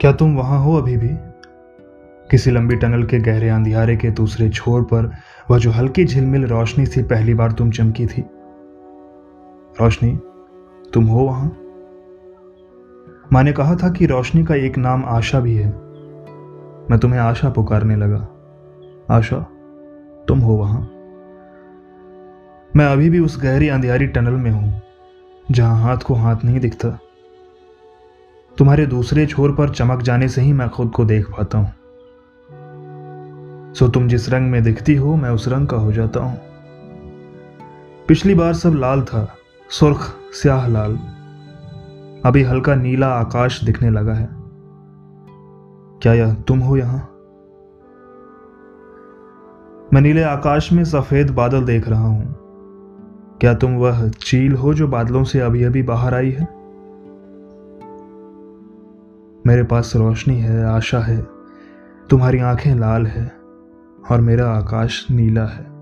क्या तुम वहाँ हो अभी भी? किसी लंबी टनल के गहरे अंधियारे के दूसरे छोर पर वह जो हल्की झिलमिल रोशनी से पहली बार तुम चमकी थी। रोशनी, तुम हो वहाँ? माँ ने कहा था कि रोशनी का एक नाम आशा भी है। मैं तुम्हें आशा पुकारने लगा। आशा, तुम हो वहाँ? मैं अभी भी उस गहरी अंधियारी टनल में हूँ, जहाँ हाथ को हाथ नहीं दिखता। तुम्हारे दूसरे छोर पर चमक जाने से ही मैं खुद को देख पाता हूँ। सो तुम जिस रंग में दिखती हो, मैं उस रंग का हो जाता हूँ। पिछली बार सब लाल था, सुर्ख, स्याह लाल। अभी हल्का नीला आकाश दिखने लगा है। क्या यह तुम हो यहाँ? मैं नीले आकाश में सफ़ेद बादल देख रहा हूँ। क्या तुम वह चील हो जो बादलों से अभी अभी बाहर आई है? मेरे पास रोशनी है, आशा है, तुम्हारी आँखें लाल है और मेरा आकाश नीला है।